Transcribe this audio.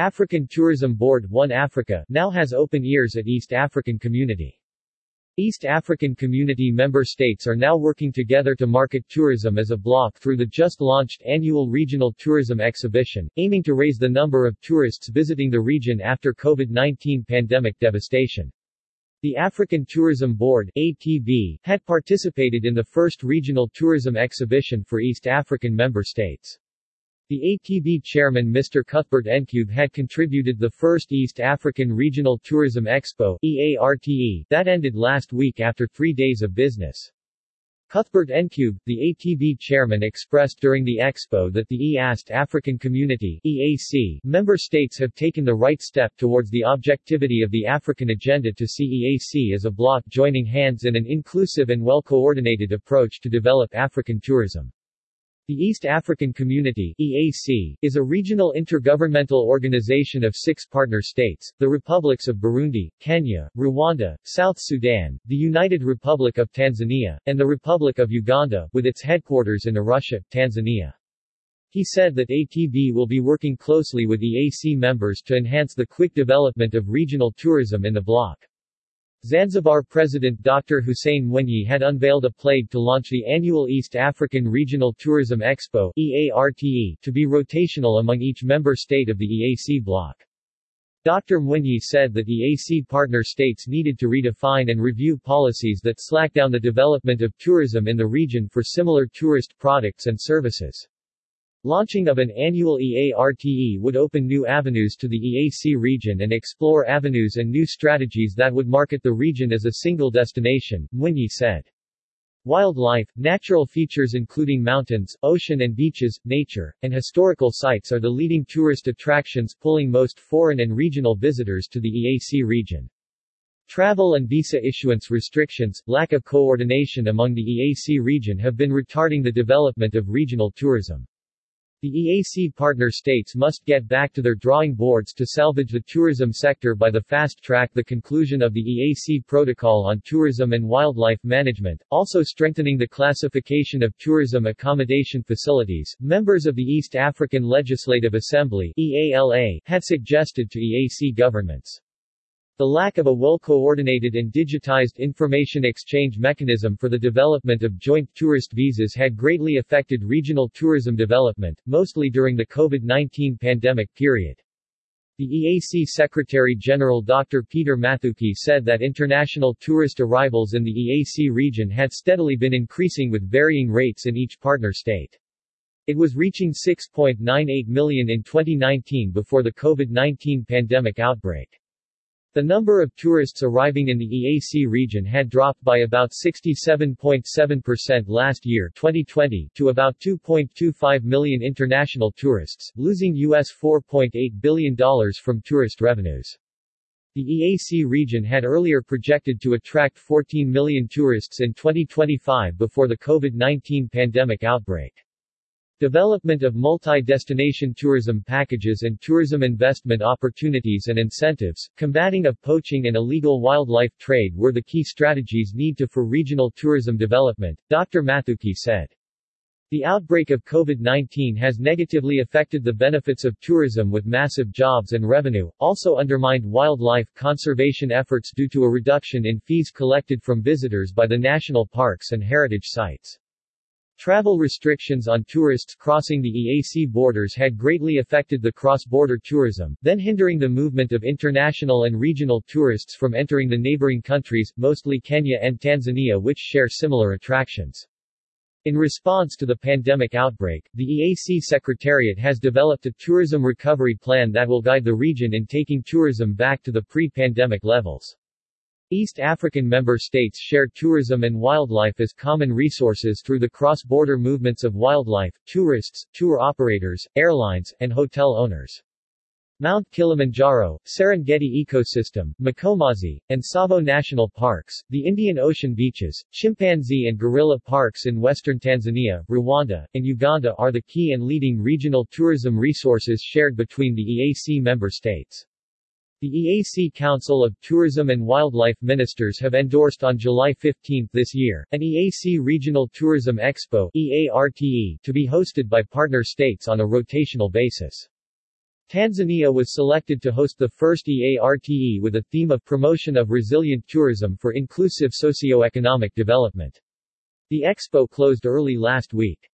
African Tourism Board One Africa now has open ears at East African Community. East African Community member states are now working together to market tourism as a bloc through the just-launched annual Regional Tourism Exhibition, aiming to raise the number of tourists visiting the region after COVID-19 pandemic devastation. The African Tourism Board ATB, had participated in the first regional tourism exhibition for East African member states. The ATB chairman Mr. Cuthbert Ncube had contributed the first East African Regional Tourism Expo EARTE, that ended last week after three days of business. Cuthbert Ncube, the ATB chairman expressed during the expo that the EAST African Community EAC member states have taken the right step towards the objectivity of the African agenda to see EAC as a bloc joining hands in an inclusive and well-coordinated approach to develop African tourism. The East African Community EAC, is a regional intergovernmental organization of six partner states, the republics of Burundi, Kenya, Rwanda, South Sudan, the United Republic of Tanzania, and the Republic of Uganda, with its headquarters in Arusha, Tanzania. He said that ATB will be working closely with EAC members to enhance the quick development of regional tourism in the bloc. Zanzibar President Dr. Hussein Mwinyi had unveiled a plaid to launch the annual East African Regional Tourism Expo EARTE, to be rotational among each member state of the EAC bloc. Dr. Mwinyi said that EAC partner states needed to redefine and review policies that slack down the development of tourism in the region for similar tourist products and services. Launching of an annual EARTE would open new avenues to the EAC region and explore avenues and new strategies that would market the region as a single destination, Mwinyi said. Wildlife, natural features including mountains, ocean and beaches, nature, and historical sites are the leading tourist attractions pulling most foreign and regional visitors to the EAC region. Travel and visa issuance restrictions, lack of coordination among the EAC region have been retarding the development of regional tourism. The EAC partner states must get back to their drawing boards to salvage the tourism sector by the fast track the conclusion of the EAC Protocol on Tourism and Wildlife Management, also strengthening the classification of tourism accommodation facilities. Members of the East African Legislative Assembly EALA had suggested to EAC governments the lack of a well-coordinated and digitized information exchange mechanism for the development of joint tourist visas had greatly affected regional tourism development, mostly during the COVID-19 pandemic period. The EAC Secretary-General Dr. Peter Mathuki said that international tourist arrivals in the EAC region had steadily been increasing with varying rates in each partner state. It was reaching 6.98 million in 2019 before the COVID-19 pandemic outbreak. The number of tourists arriving in the EAC region had dropped by about 67.7% last year 2020 to about 2.25 million international tourists, losing US $4.8 billion from tourist revenues. The EAC region had earlier projected to attract 14 million tourists in 2025 before the COVID-19 pandemic outbreak. Development of multi-destination tourism packages and tourism investment opportunities and incentives, combating of poaching and illegal wildlife trade were the key strategies need to for regional tourism development, Dr. Mathuki said. The outbreak of COVID-19 has negatively affected the benefits of tourism with massive jobs and revenue, also undermined wildlife conservation efforts due to a reduction in fees collected from visitors by the national parks and heritage sites. Travel restrictions on tourists crossing the EAC borders had greatly affected the cross-border tourism, then hindering the movement of international and regional tourists from entering the neighboring countries, mostly Kenya and Tanzania which share similar attractions. In response to the pandemic outbreak, the EAC Secretariat has developed a tourism recovery plan that will guide the region in taking tourism back to the pre-pandemic levels. East African member states share tourism and wildlife as common resources through the cross-border movements of wildlife, tourists, tour operators, airlines, and hotel owners. Mount Kilimanjaro, Serengeti Ecosystem, Mkomazi, and Tsavo National Parks, the Indian Ocean beaches, chimpanzee and gorilla parks in western Tanzania, Rwanda, and Uganda are the key and leading regional tourism resources shared between the EAC member states. The EAC Council of Tourism and Wildlife Ministers have endorsed on July 15 this year, an EAC Regional Tourism Expo to be hosted by partner states on a rotational basis. Tanzania was selected to host the first EARTE with a theme of promotion of resilient tourism for inclusive socio-economic development. The expo closed early last week.